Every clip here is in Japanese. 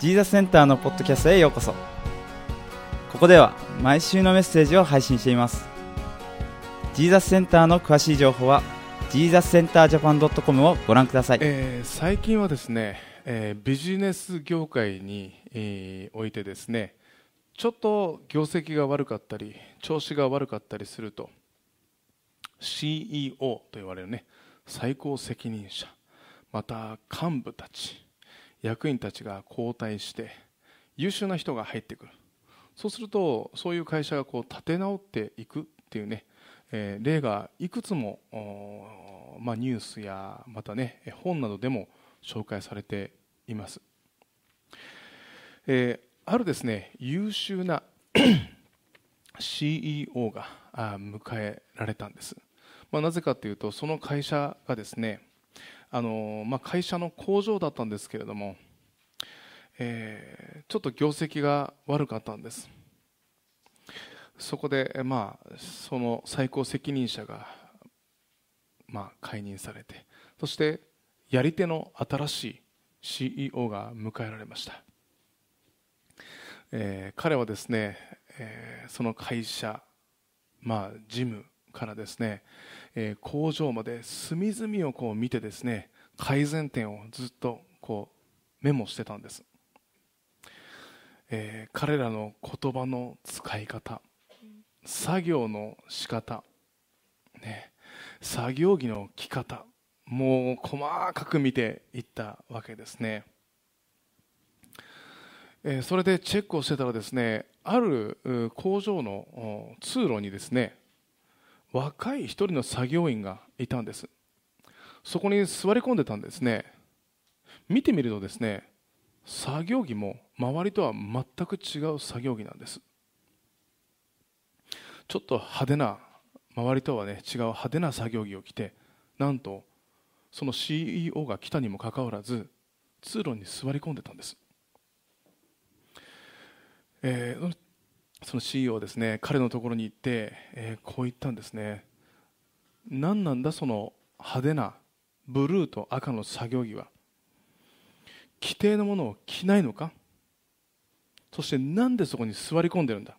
ジーザスセンターのポッドキャストへようこそ。ここでは毎週のメッセージを配信しています。ジーザスセンターの詳しい情報はジーザスセンタージャパン .com をご覧ください、えー、最近はですね、えー、ビジネス業界に、えー、おいてですねちょっと業績が悪かったり調子が悪かったりすると CEO と言われるね最高責任者また幹部たち役員たちが交代して優秀な人が入ってくる。そうするとそういう会社がこう立て直っていくっていうね、えー、例がいくつも、まあ、ニュースやまたね本などでも紹介されています、えー、あるですね優秀な CEO が迎えられたんです、まあ、なぜかというとその会社がですねあの、まあ、会社の工場だったんですけれども、えー、ちょっと業績が悪かったんです。そこで、まあ、その最高責任者が、まあ、解任されてそしてやり手の新しい CEO が迎えられました、えー、彼はですね、えー、その会社、まあ、事務からですね、えー、工場まで隅々をこう見てですね改善点をずっとこうメモしてたんです、えー、彼らの言葉の使い方作業の仕方ね作業着の着方もう細かく見ていったわけですね、えー、それでチェックをしてたらですねある工場の通路にですね若い一人の作業員がいたんです。そこに座り込んでたんですね。見てみるとですね作業着も周りとは全く違う作業着なんです。ちょっと派手な周りとはね違う派手な作業着を着てなんとその CEO が来たにもかかわらず通路に座り込んでたんです、えー、その CEO ですね彼のところに行って、えー、こう言ったんですね。何なんだその派手なブルーと赤の作業着は。規定のものを着ないのか？そしてなんでそこに座り込んでるんだ？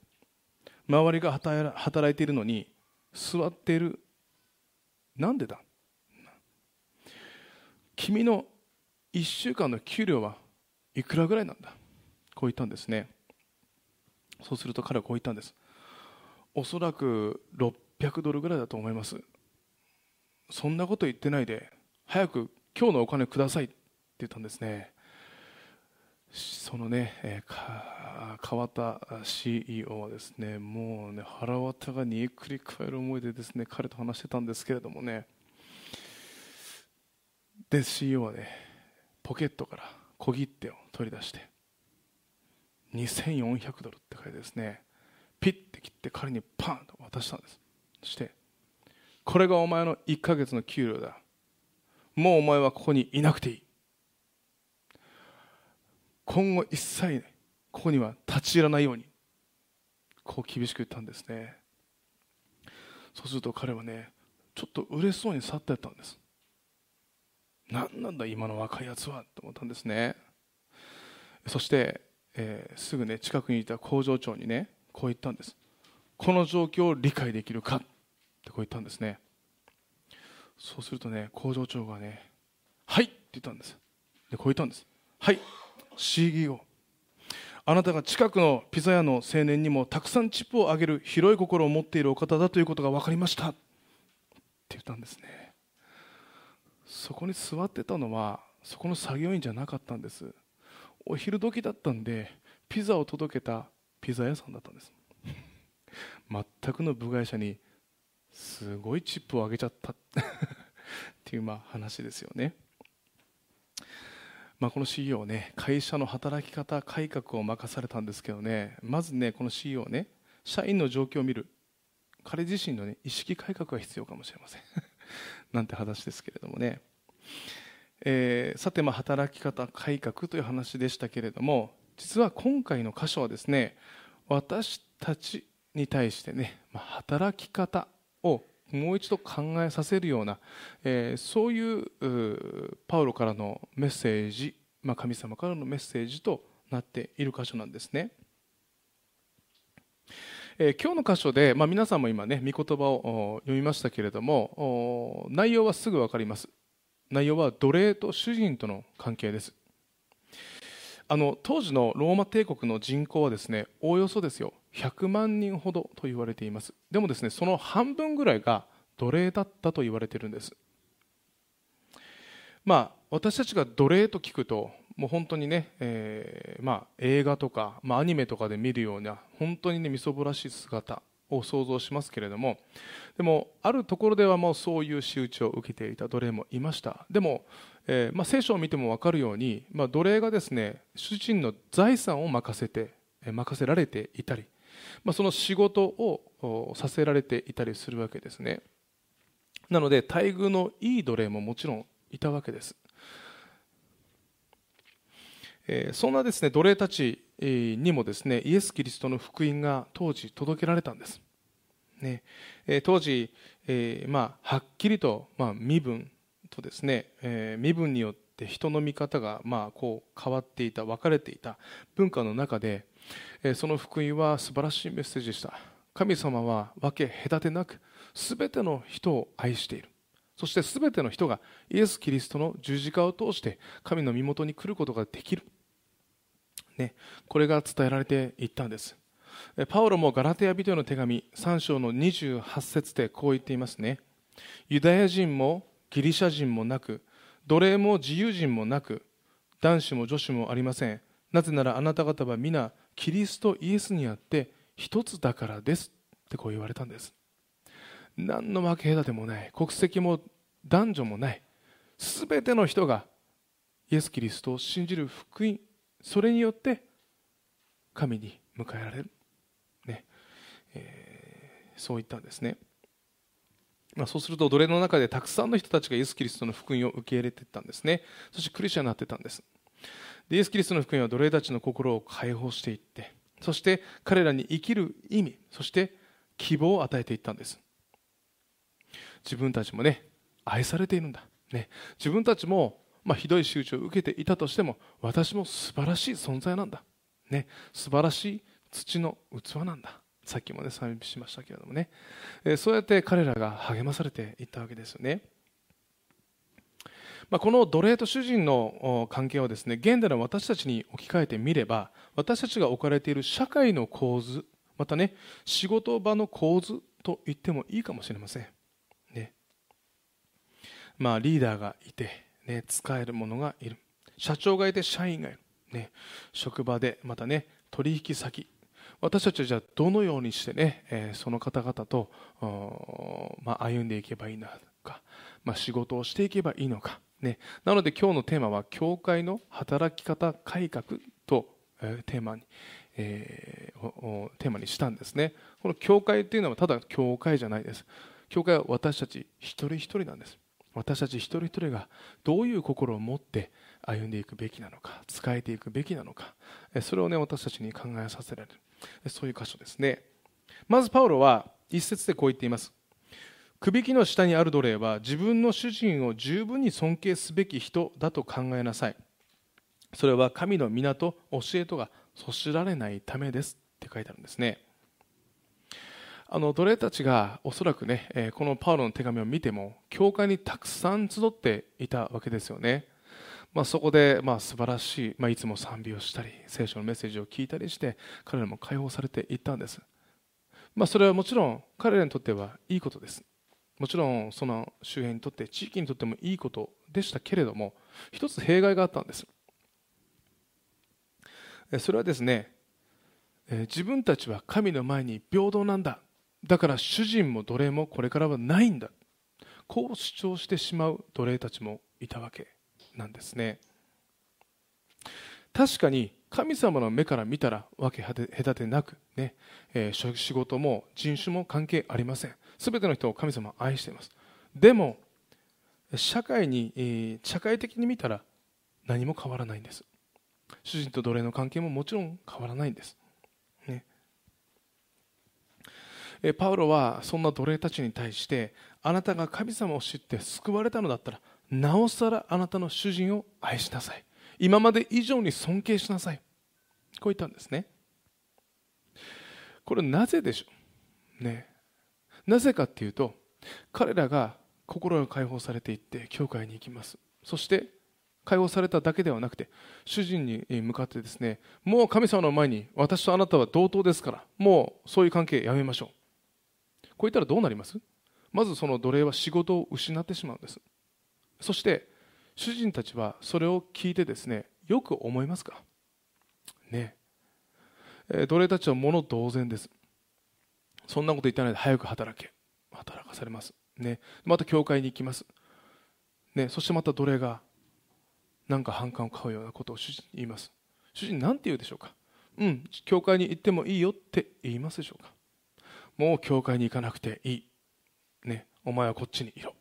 周りが働いているのに座っている。なんでだ？君の1週間の給料はいくらぐらいなんだ？こう言ったんですね。そうすると彼はこう言ったんです。おそらく600ドルぐらいだと思います。そんなこと言ってないで早く今日のお金くださいって言ったんですね。そのね、えー、変わった CEO はですねもうね腹渡が煮えくり返る思いでですね彼と話してたんですけれどもね。で CEO はねポケットから小切手を取り出して2400ドルって書いてですねピッて切って彼にパンと渡したんです。そしてこれがお前の1ヶ月の給料だ。もうお前はここにいなくていい。今後一切ここには立ち入らないように。こう厳しく言ったんですね。そうすると彼はねちょっと嬉しそうに去ってったんです。何なんだ今の若いやつはと思ったんですね。そしてえー、すぐね近くにいた工場長にねこう言ったんです。この状況を理解できるかってこう言ったんですね。そうするとね工場長がねはいって言ったんです。でこう言ったんです。はい。CEO あなたが近くのピザ屋の青年にもたくさんチップをあげる広い心を持っているお方だということが分かりました。って言ったんですね。そこに座ってたのはそこの作業員じゃなかったんです。お昼時だったんでピザを届けたピザ屋さんだったんです。全くの部外者にすごいチップをあげちゃった。っていうまあ話ですよね、まあ、この CEO ね会社の働き方改革を任されたんですけどねまずねこの CEO ね社員の状況を見る。彼自身の、ね、意識改革が必要かもしれません。なんて話ですけれどもね。えー、さて、まあ、働き方改革という話でしたけれども実は今回の箇所はですね私たちに対してね、まあ、働き方をもう一度考えさせるような、えー、そういうパウロからのメッセージ、まあ、神様からのメッセージとなっている箇所なんですね。えー、今日の箇所で、まあ、皆さんも今ね、御言葉を読みましたけれども、内容はすぐ分かります。内容は奴隷と主人との関係です。あの当時のローマ帝国の人口はですねおおよそですよ。100万人ほどと言われています。でもですねその半分ぐらいが奴隷だったと言われてるんです。まあ私たちが奴隷と聞くともう本当にね、えー、まあ、映画とか、まあ、アニメとかで見るような本当にねみそぼらしい姿を想像しますけれどもでもあるところではもうそういう仕打ちを受けていた奴隷もいました。でもえーまあ、聖書を見ても分かるように、まあ、奴隷がですね主人の財産を任せて、え任せられていたり、まあ、その仕事をさせられていたりするわけですね。なので待遇のいい奴隷ももちろんいたわけです、そんなですね奴隷たちにもですねイエス・キリストの福音が当時届けられたんです。ね、当時、えまあ、はっきりと、まあ、身分とですね、え、身分によって人の見方がまあこう変わっていた分かれていた文化の中で、え、その福音は素晴らしいメッセージでした。神様は分け隔てなく全ての人を愛している。そして全ての人がイエス・キリストの十字架を通して神の身元に来ることができる、ね、これが伝えられていったんです。パウロもガラテヤ人への手紙3章の28節でこう言っていますね。ユダヤ人もギリシャ人もなく奴隷も自由人もなく男子も女子もありません。なぜならあなた方は皆キリストイエスにあって一つだからですってこう言われたんです。何の分け隔てもない国籍も男女もない全ての人がイエス・キリストを信じる福音それによって神に迎えられる、ね。えー、そう言ったんですね。まあ、そうすると奴隷の中でたくさんの人たちがイエス・キリストの福音を受け入れていったんですね。そしてクリスチャンになってたんです。でイエス・キリストの福音は奴隷たちの心を解放していってそして彼らに生きる意味そして希望を与えていったんです。自分たちもね愛されているんだ、ね、自分たちも、まあ、ひどい仕打ちを受けていたとしても私も素晴らしい存在なんだ、ね、素晴らしい土の器なんだ。さっきもね賛美しましたけれどもね、えそうやって彼らが励まされていったわけですよね、まあ、この奴隷と主人の関係をですね現代の私たちに置き換えてみれば私たちが置かれている社会の構図またね仕事場の構図と言ってもいいかもしれません、ね。まあ、リーダーがいて、ね、使える者がいる。社長がいて社員がいる、ね、職場でまたね取引先。私たちはじゃあどのようにしてね、えー、その方々と、まあ、歩んでいけばいいのか、まあ、仕事をしていけばいいのか、ね、なので今日のテーマは教会の働き方改革と、えー、テーマに、えー、テーマにしたんですね。この教会っていうのはただ教会じゃないです。教会は私たち一人一人なんです。私たち一人一人がどういう心を持って歩んでいくべきなのか使えていくべきなのかそれをね私たちに考えさせられる。そういう箇所ですね。まずパウロは一節でこう言っていますくびきの下にある奴隷は自分の主人を十分に尊敬すべき人だと考えなさい。それは神の皆と教えとがそしられないためですって書いてあるんですね。あの奴隷たちがおそらくねえこのパウロの手紙を見ても教会にたくさん集っていたわけですよね。まあ、そこでまあ素晴らしい、まあ、いつも賛美をしたり聖書のメッセージを聞いたりして彼らも解放されていったんです、まあ、それはもちろん彼らにとってはいいことです。もちろんその周辺にとって地域にとってもいいことでしたけれども一つ弊害があったんです。それはですね自分たちは神の前に平等なんだ。だから主人も奴隷もこれからはないんだ。こう主張してしまう奴隷たちもいたわけなんですね。確かに神様の目から見たら分け隔てなくね、えー、仕事も人種も関係ありません。全ての人を神様は愛しています。でも社会に、えー、社会的に見たら何も変わらないんです。主人と奴隷の関係ももちろん変わらないんです、ね、えパウロはそんな奴隷たちに対してあなたが神様を知って救われたのだったらなおさらあなたの主人を愛しなさい。今まで以上に尊敬しなさい、こう言ったんですね。これなぜでしょう？ね。なぜかっていうと彼らが心が解放されていって教会に行きます。そして解放されただけではなくて主人に向かってですねもう神様の前に私とあなたは同等ですからもうそういう関係やめましょう。こう言ったらどうなります？まずその奴隷は仕事を失ってしまうんです。そして主人たちはそれを聞いてですねよく思いますか？ね。え奴隷たちは物同然です。そんなこと言ってないで早く働け。働かされます。ね。また教会に行きます。ね。そしてまた奴隷がなんか反感を買うようなことを主人に言います。主人何て言うでしょうか？うん教会に行ってもいいよって言いますでしょうか？もう教会に行かなくていい。ねお前はこっちにいろ。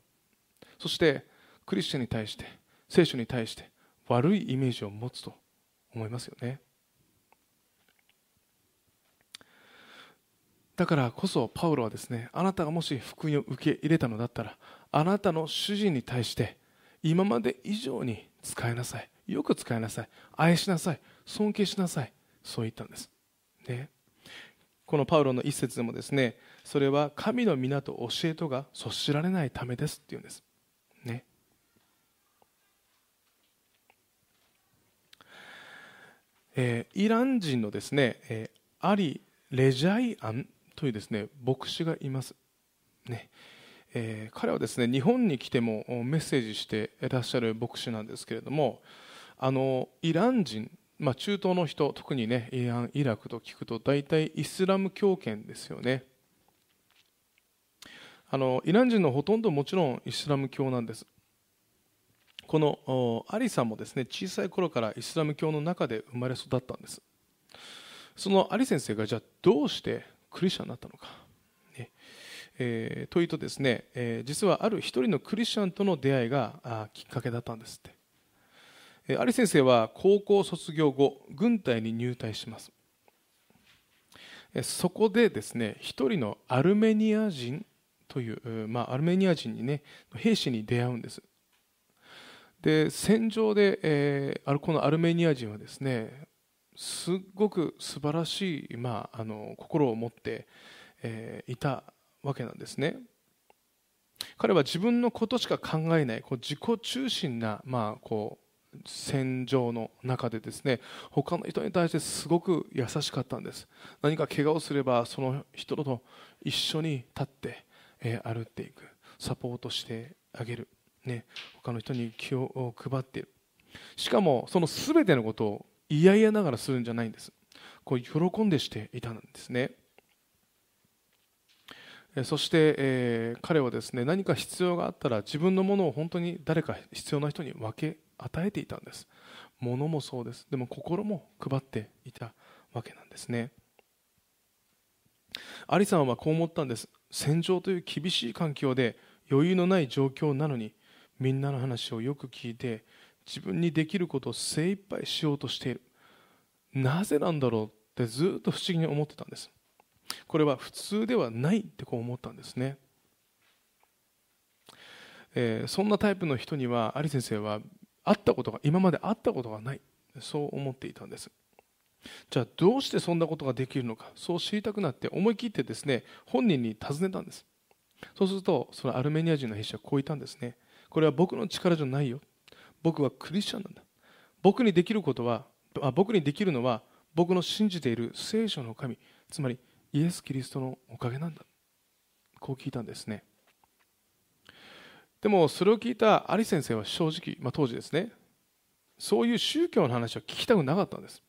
そしてクリスチャンに対して聖書に対して悪いイメージを持つと思いますよね。だからこそパウロはですねあなたがもし福音を受け入れたのだったらあなたの主人に対して今まで以上に使いなさい。よく使いなさい。愛しなさい。尊敬しなさい。そう言ったんです、ね、このパウロの一節でもですねそれは神の皆と教えとがそしられないためですっていうんです。ね。えー、イラン人のですね、えー、アリ・レジャイアンというですね牧師がいます、ね。えー、彼はですね日本に来てもメッセージしていらっしゃる牧師なんですけれどもあのイラン人、まあ、中東の人特にねイランイラクと聞くと大体イスラム教圏ですよね。あのイラン人のほとんどもちろんイスラム教なんです。このアリさんもですね小さい頃からイスラム教の中で生まれ育ったんです。そのアリ先生がじゃあどうしてクリスチャンになったのか。えー、というとですね、えー、実はある一人のクリスチャンとの出会いがあきっかけだったんですって、えー、アリ先生は高校卒業後軍隊に入隊します、そこでですね一人のアルメニア人という、まあ、アルメニア人にね兵士に出会うんです。で戦場で、えー、このアルメニア人はですねすっごく素晴らしい、まあ、あの心を持って、えー、いたわけなんですね。彼は自分のことしか考えないこう自己中心な、まあ、こう戦場の中でですね他の人に対してすごく優しかったんです。何か怪我をすればその人と一緒に立って、えー、歩っていく。サポートしてあげる、ね、他の人に気を配っている。しかもその全てのことを嫌々ながらするんじゃないんです。こう喜んでしていたんですね。そして、えー、彼はですね何か必要があったら自分のものを本当に誰か必要な人に分け与えていたんです。物もそうです。でも心も配っていたわけなんですね。アリさんはこう思ったんです。戦場という厳しい環境で余裕のない状況なのにみんなの話をよく聞いて自分にできることを精一杯しようとしている。なぜなんだろうってずっと不思議に思ってたんです。これは普通ではないってこう思ったんですね、えー、そんなタイプの人には有先生は会ったことが今まで会ったことがない。そう思っていたんです。じゃあどうしてそんなことができるのか。そう知りたくなって思い切ってですね本人に尋ねたんです。そうするとそのアルメニア人の兵士はこう言ったんですね。これは僕の力じゃないよ。僕はクリスチャンなんだ。僕にできることはあ僕にできるのは僕の信じている聖書の神。つまりイエス・キリストのおかげなんだ。こう聞いたんですね。でもそれを聞いたアリ先生は正直、まあ、当時ですね。そういう宗教の話は聞きたくなかったんです、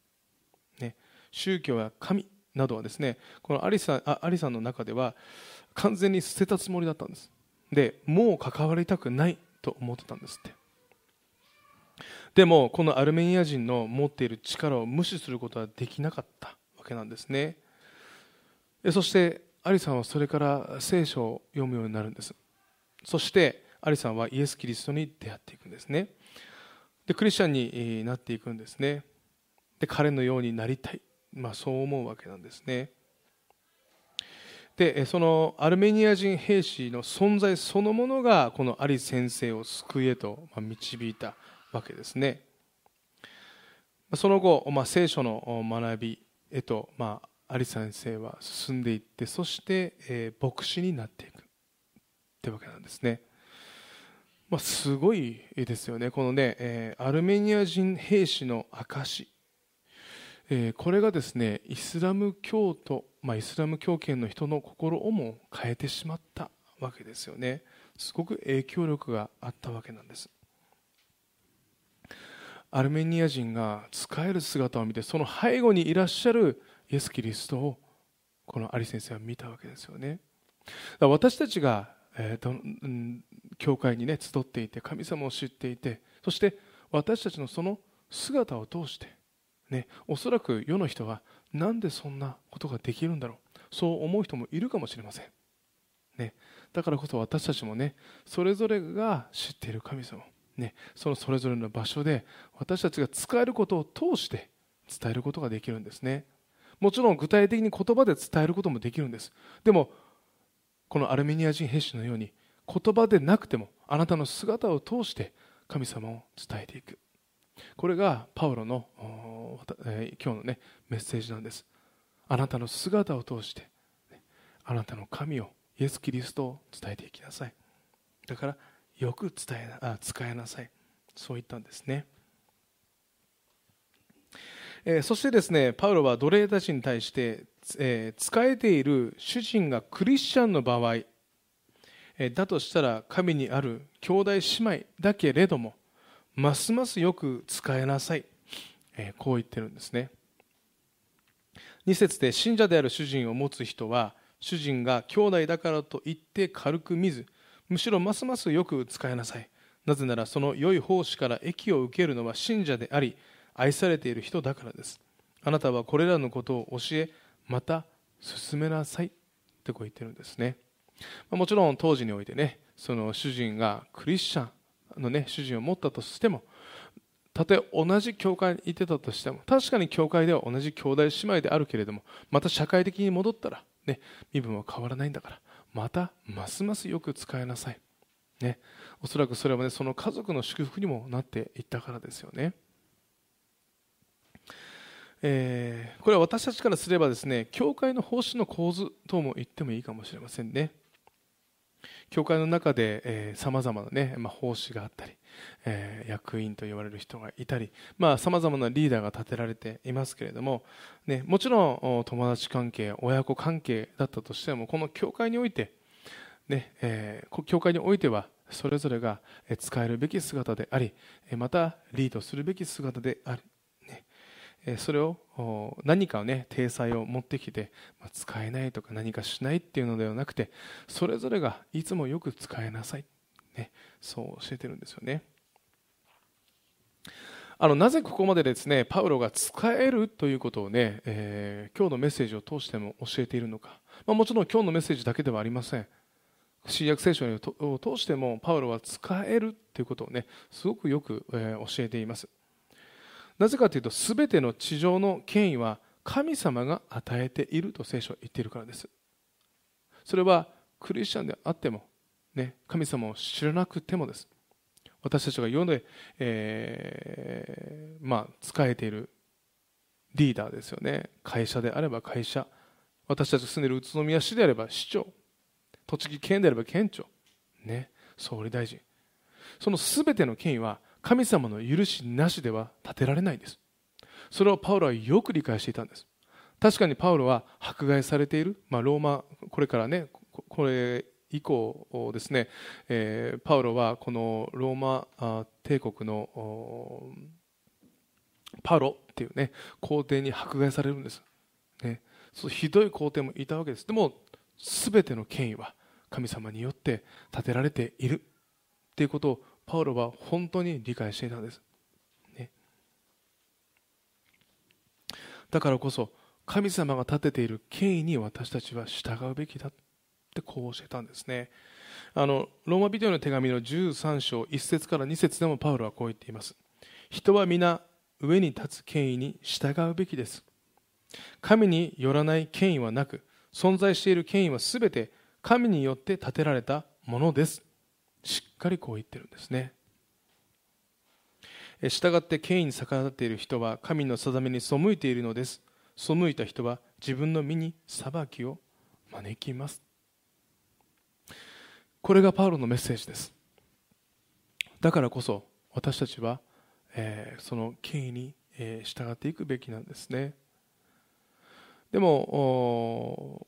ね、宗教や神などはですねこのアリさんあアリさんの中では完全に捨てたつもりだったんです。でもう関わりたくないと思ってたんですって。でもこのアルメニア人の持っている力を無視することはできなかったわけなんですね。そしてアリさんはそれから聖書を読むようになるんです。そしてアリさんはイエス・キリストに出会っていくんですね。でクリスチャンになっていくんですね。で彼のようになりたい、まあ、そう思うわけなんですね。でそのアルメニア人兵士の存在そのものがこのアリ先生を救いへと導いたわけですね。その後、まあ、聖書の学びへと、まあ、有先生は進んでいってそして、えー、牧師になっていくってわけなんですね、まあ、すごいですよね。このね、えー、アルメニア人兵士の証、えー、これがですねイスラム教徒、まあ、イスラム教圏の人の心をも変えてしまったわけですよね。すごく影響力があったわけなんです。アルメニア人が仕える姿を見てその背後にいらっしゃるイエス・キリストをこのアリ先生は見たわけですよね。私たちが、えーとうん、教会にね集っていて神様を知っていてそして私たちのその姿を通して、ね、おそらく世の人はなんでそんなことができるんだろう。そう思う人もいるかもしれません、ね、だからこそ私たちもねそれぞれが知っている神様ね、そのそれぞれの場所で私たちが使えることを通して伝えることができるんですね。もちろん具体的に言葉で伝えることもできるんです。でもこのアルメニア人兵士のように言葉でなくてもあなたの姿を通して神様を伝えていく。これがパウロの、えー、今日の、ね、メッセージなんです。あなたの姿を通してあなたの神をイエス・キリストを伝えていきなさい。だからよく伝えあ使いなさい。そう言ったんですね、えー、そしてですねパウロは奴隷たちに対して、えー、使えている主人がクリスチャンの場合、えー、だとしたら神にある兄弟姉妹だけれどもますますよく使えなさい、えこう言ってるんですね。2節で信者である主人を持つ人は主人が兄弟だからと言って軽く見ずむしろますますよく使いなさい。なぜならその良い奉仕から益を受けるのは信者であり愛されている人だからです。あなたはこれらのことを教えまた進めなさいってこう言ってるんですね。もちろん当時においてねその主人がクリスチャンのね主人を持ったとしてもたとえ同じ教会にいてたとしても確かに教会では同じ兄弟姉妹であるけれどもまた社会的に戻ったらね身分は変わらないんだからまたますますよく使いなさい、ね、おそらくそれは、ね、その家族の祝福にもなっていったからですよね、えー、これは私たちからすればですね教会の奉仕の構図とも言ってもいいかもしれませんね。教会の中でさまざまな、ねまあ、奉仕があったり、えー、役員と言われる人がいたりさまざ、まなリーダーが立てられていますけれども、ね、もちろん友達関係親子関係だったとしてもこの教会において、ねえー、教会においてはそれぞれが使えるべき姿でありまたリードするべき姿である。それを何かをね体裁を持ってきて使えないとか何かしないっていうのではなくてそれぞれがいつもよく使えなさい、ね、そう教えてるんですよね。あのなぜここまでですねパウロが使えるということをね、えー、今日のメッセージを通しても教えているのか、まあ、もちろん今日のメッセージだけではありません。新約聖書を通してもパウロは使えるということをねすごくよく、えー、教えています。なぜかというと全ての地上の権威は神様が与えていると聖書は言っているからです。それはクリスチャンであっても、ね、神様を知らなくてもです。私たちが世で、えー、まあ、仕えているリーダーですよね。会社であれば会社。私たちが住んでいる宇都宮市であれば市長。栃木県であれば県庁、ね、総理大臣。その全ての権威は神様の許しなしでは立てられないんです。それをパウロはよく理解していたんです。確かにパウロは迫害されている、まあ、ローマこれからねこれ以降ですね、えー、パウロはこのローマ帝国のパウロっていうね皇帝に迫害されるんです、ね、そうひどい皇帝もいたわけです。でも全ての権威は神様によって立てられているっていうことをパウロは本当に理解していたんです、ね、だからこそ神様が立てている権威に私たちは従うべきだってこう教えたんですね。あのローマビデオの手紙の13章1節から2節でもパウロはこう言っています。人は皆上に立つ権威に従うべきです。神によらない権威はなく存在している権威はすべて神によって建てられたものです。しっかりこう言ってるんですね。従って権威に逆らっている人は神の定めに背いているのです。背いた人は自分の身に裁きを招きます。これがパウロのメッセージです。だからこそ私たちは、えー、その権威に、えー、従っていくべきなんですね。でも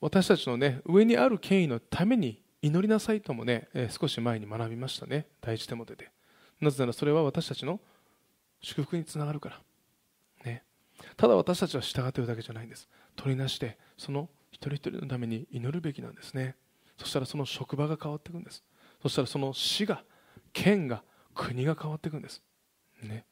私たちのね上にある権威のために祈りなさいともね、え、少し前に学びましたね。第一手モテでなぜならそれは私たちの祝福につながるから、ね、ただ私たちは従っているだけじゃないんです。取りなしてその一人一人のために祈るべきなんですね。そしたらその職場が変わっていくんです。そしたらその市が県が国が変わっていくんです。ね。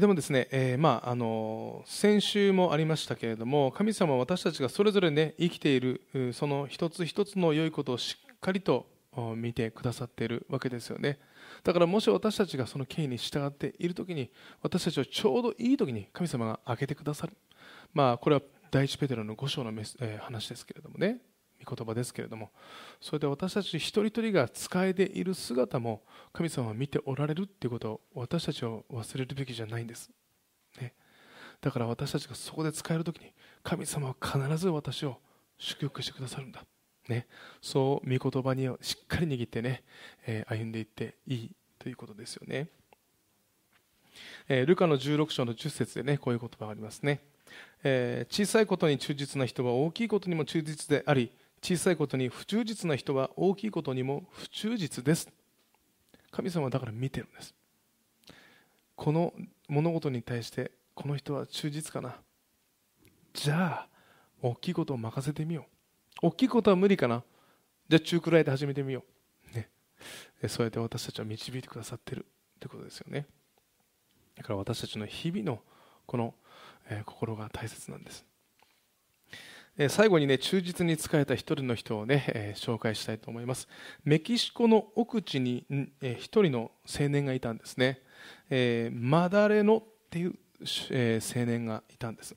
でもですね、えー、まああの先週もありましたけれども神様は私たちがそれぞれね生きているその一つ一つの良いことをしっかりと見てくださっているわけですよね。だからもし私たちがその権威に従っている時に私たちはちょうどいい時に神様が開けてくださる。まあこれは第一ペテロの5章のメス、えー、話ですけれどもね。御言葉ですけれどもそれで私たち一人一人が使えている姿も神様は見ておられるっていうことを私たちは忘れるべきじゃないんです、ね、だから私たちがそこで使える時に神様は必ず私を祝福してくださるんだ、ね、そう御言葉にしっかり握ってね、えー、歩んでいっていいということですよね、えー、ルカの16章の10節でねこういう言葉がありますね。えー、小さいことに忠実な人は大きいことにも忠実であり小さいことに不忠実な人は大きいことにも不忠実です。神様はだから見てるんです。この物事に対してこの人は忠実かな。じゃあ大きいことを任せてみよう。大きいことは無理かな。じゃあ中くらいで始めてみよう、ね、そうやって私たちは導いてくださってる。ってことですよね。だから私たちの日々のこの、心が大切なんです。最後にね忠実に仕えた一人の人をね、え、紹介したいと思います。メキシコの奥地に一、えー、人の青年がいたんですね、えー、マダレノっていう、え、青年がいたんです。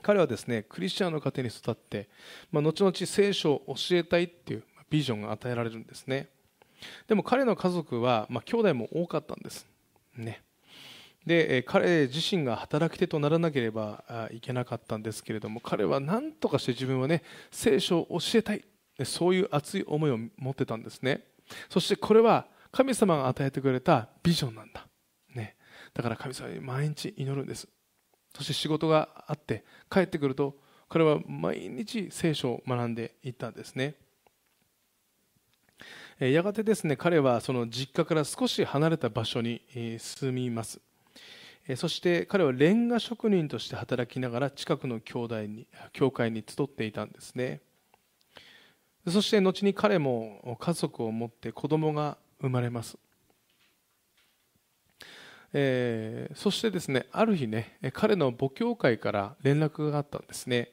彼はですねクリスチャンの家庭に育って、まあ、後々聖書を教えたいっていうビジョンが与えられるんですね。でも彼の家族は、まあ、兄弟も多かったんです。ね。で彼自身が働き手とならなければいけなかったんですけれども彼は何とかして自分はね聖書を教えたい。そういう熱い思いを持ってたんですね。そしてこれは神様が与えてくれたビジョンなんだ、ね、だから神様に毎日祈るんです。そして仕事があって帰ってくると彼は毎日聖書を学んでいったんですね。やがてですね彼はその実家から少し離れた場所に住みます。そして彼はレンガ職人として働きながら近くの兄弟に教会に集っていたんですね。そして後に彼も家族を持って子供が生まれます、えー、そしてですねある日ね彼の母教会から連絡があったんですね、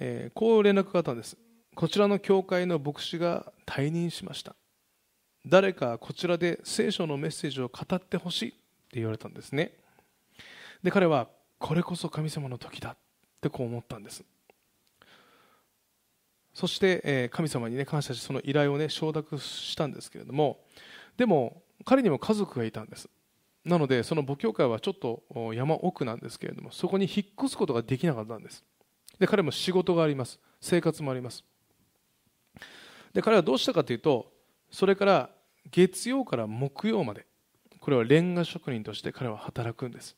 えー、こう連絡があったんです。こちらの教会の牧師が退任しました。誰かこちらで聖書のメッセージを語ってほしい。って言われたんですね。で彼はこれこそ神様の時だってこう思ったんです。そして、え神様にね感謝してその依頼をね承諾したんですけれどもでも彼にも家族がいたんです。なのでその母教会はちょっと山奥なんですけれどもそこに引っ越すことができなかったんです。で彼も仕事があります。生活もあります。で彼はどうしたかというとそれから月曜から木曜までこれはレンガ職人として彼は働くんです。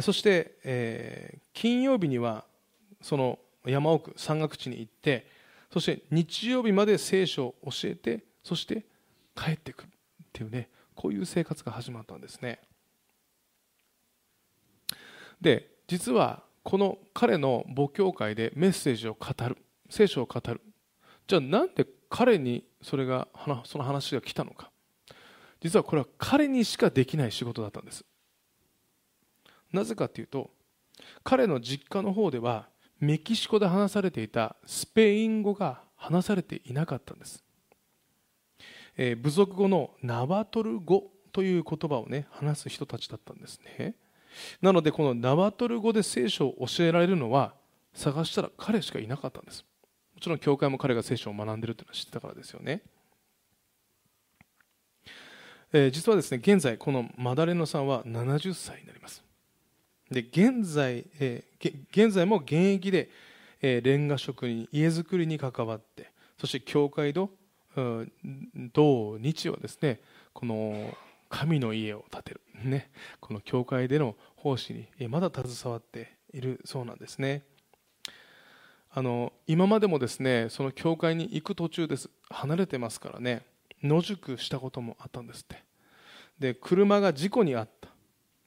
そして、えー、金曜日にはその山奥山岳地に行ってそして日曜日まで聖書を教えてそして帰ってくるっていうねこういう生活が始まったんですね。で実はこの彼の母教会でメッセージを語る聖書を語る。じゃあなんで彼にそれがその話が来たのか。実はこれは彼にしかできない仕事だったんです。なぜかというと彼の実家の方ではメキシコで話されていたスペイン語が話されていなかったんです、えー、部族語のナバトル語という言葉をね話す人たちだったんですね。なのでこのナバトル語で聖書を教えられるのは探したら彼しかいなかったんです。もちろん教会も彼が聖書を学んでるというのは知ってたからですよね、えー、実はですね現在このマダレノさんは70歳になります。で現在、えー、現在も現役で、えー、レンガ職人家づくりに関わってそして教会の土日はですねこの神の家を建てる、ね、この教会での奉仕にまだ携わっているそうなんですね。あの今までもですねその教会に行く途中です。離れてますからね。野宿したこともあったんですって。で車が事故に遭った。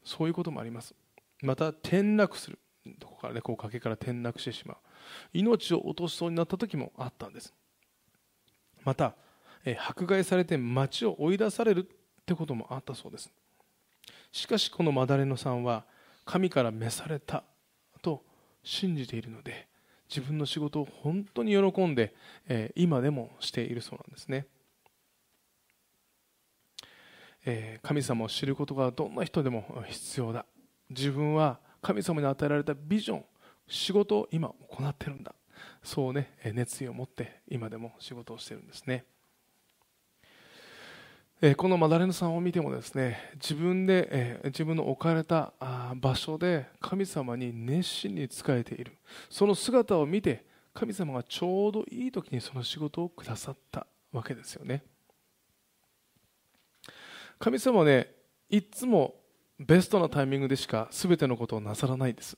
そういうこともあります。また転落する。どこからねこう崖から転落してしまう。命を落としそうになった時もあったんです。また迫害されて町を追い出されるってこともあったそうです。しかしこのマダレノさんは神から召されたと信じているので自分の仕事を本当に喜んで、え今でもしているそうなんですね、え神様を知ることがどんな人でも必要だ。自分は神様に与えられたビジョン仕事を今行ってるんだ。そうね熱意を持って今でも仕事をしてるんですね。このマダレノさんを見てもですね自分で自分の置かれた場所で神様に熱心に仕えている。その姿を見て神様がちょうどいい時にその仕事をくださったわけですよね。神様はねいつもベストなタイミングでしか全てのことをなさらないです。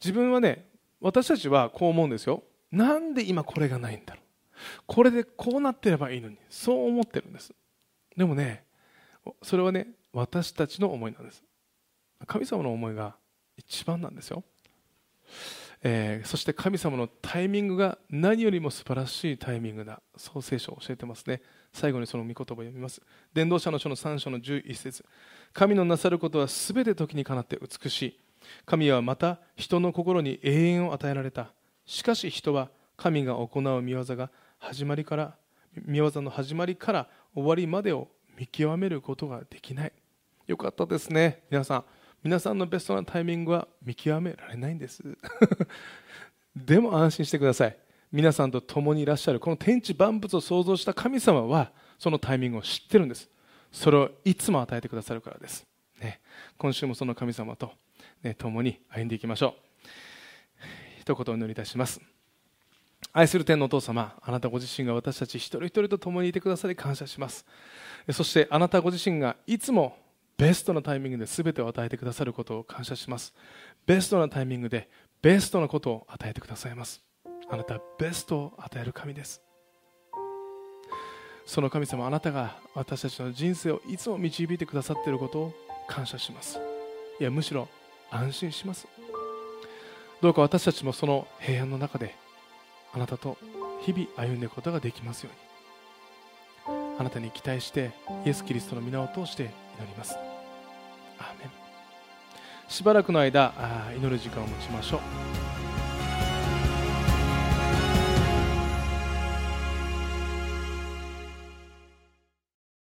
自分はね私たちはこう思うんですよ。なんで今これがないんだろう。これでこうなってればいいのに。そう思ってるんです。でもねそれはね私たちの思いなんです。神様の思いが一番なんですよ、えー、そして神様のタイミングが何よりも素晴らしいタイミングだ。そう聖書を教えてますね。最後にその御言葉を読みます。伝道者の書の3章の11節。神のなさることは全て時にかなって美しい。神はまた人の心に永遠を与えられた。しかし人は神が行う見業が始まりから見業の始まりから終わりまでを見極めることができない。よかったですね。皆さん。皆さんのベストなタイミングは見極められないんです。でも安心してください。皆さんと共にいらっしゃるこの天地万物を創造した神様はそのタイミングを知ってるんです。それをいつも与えてくださるからです、ね、今週もその神様と、ね、共に歩んでいきましょう。一言お祈りいたします。愛する天のお父様あなたご自身が私たち一人一人と共にいてくださり感謝します。そしてあなたご自身がいつもベストなタイミングで全てを与えてくださることを感謝します。ベストなタイミングでベストなことを与えてくださいます。あなたベストを与える神です。その神様あなたが私たちの人生をいつも導いてくださっていることを感謝します。いやむしろ安心します。どうか私たちもその平安の中であなたと日々歩んでいくことができますように。あなたに期待してイエス・キリストの皆を通して祈ります。アーメン。しばらくの間祈る時間を持ちましょう。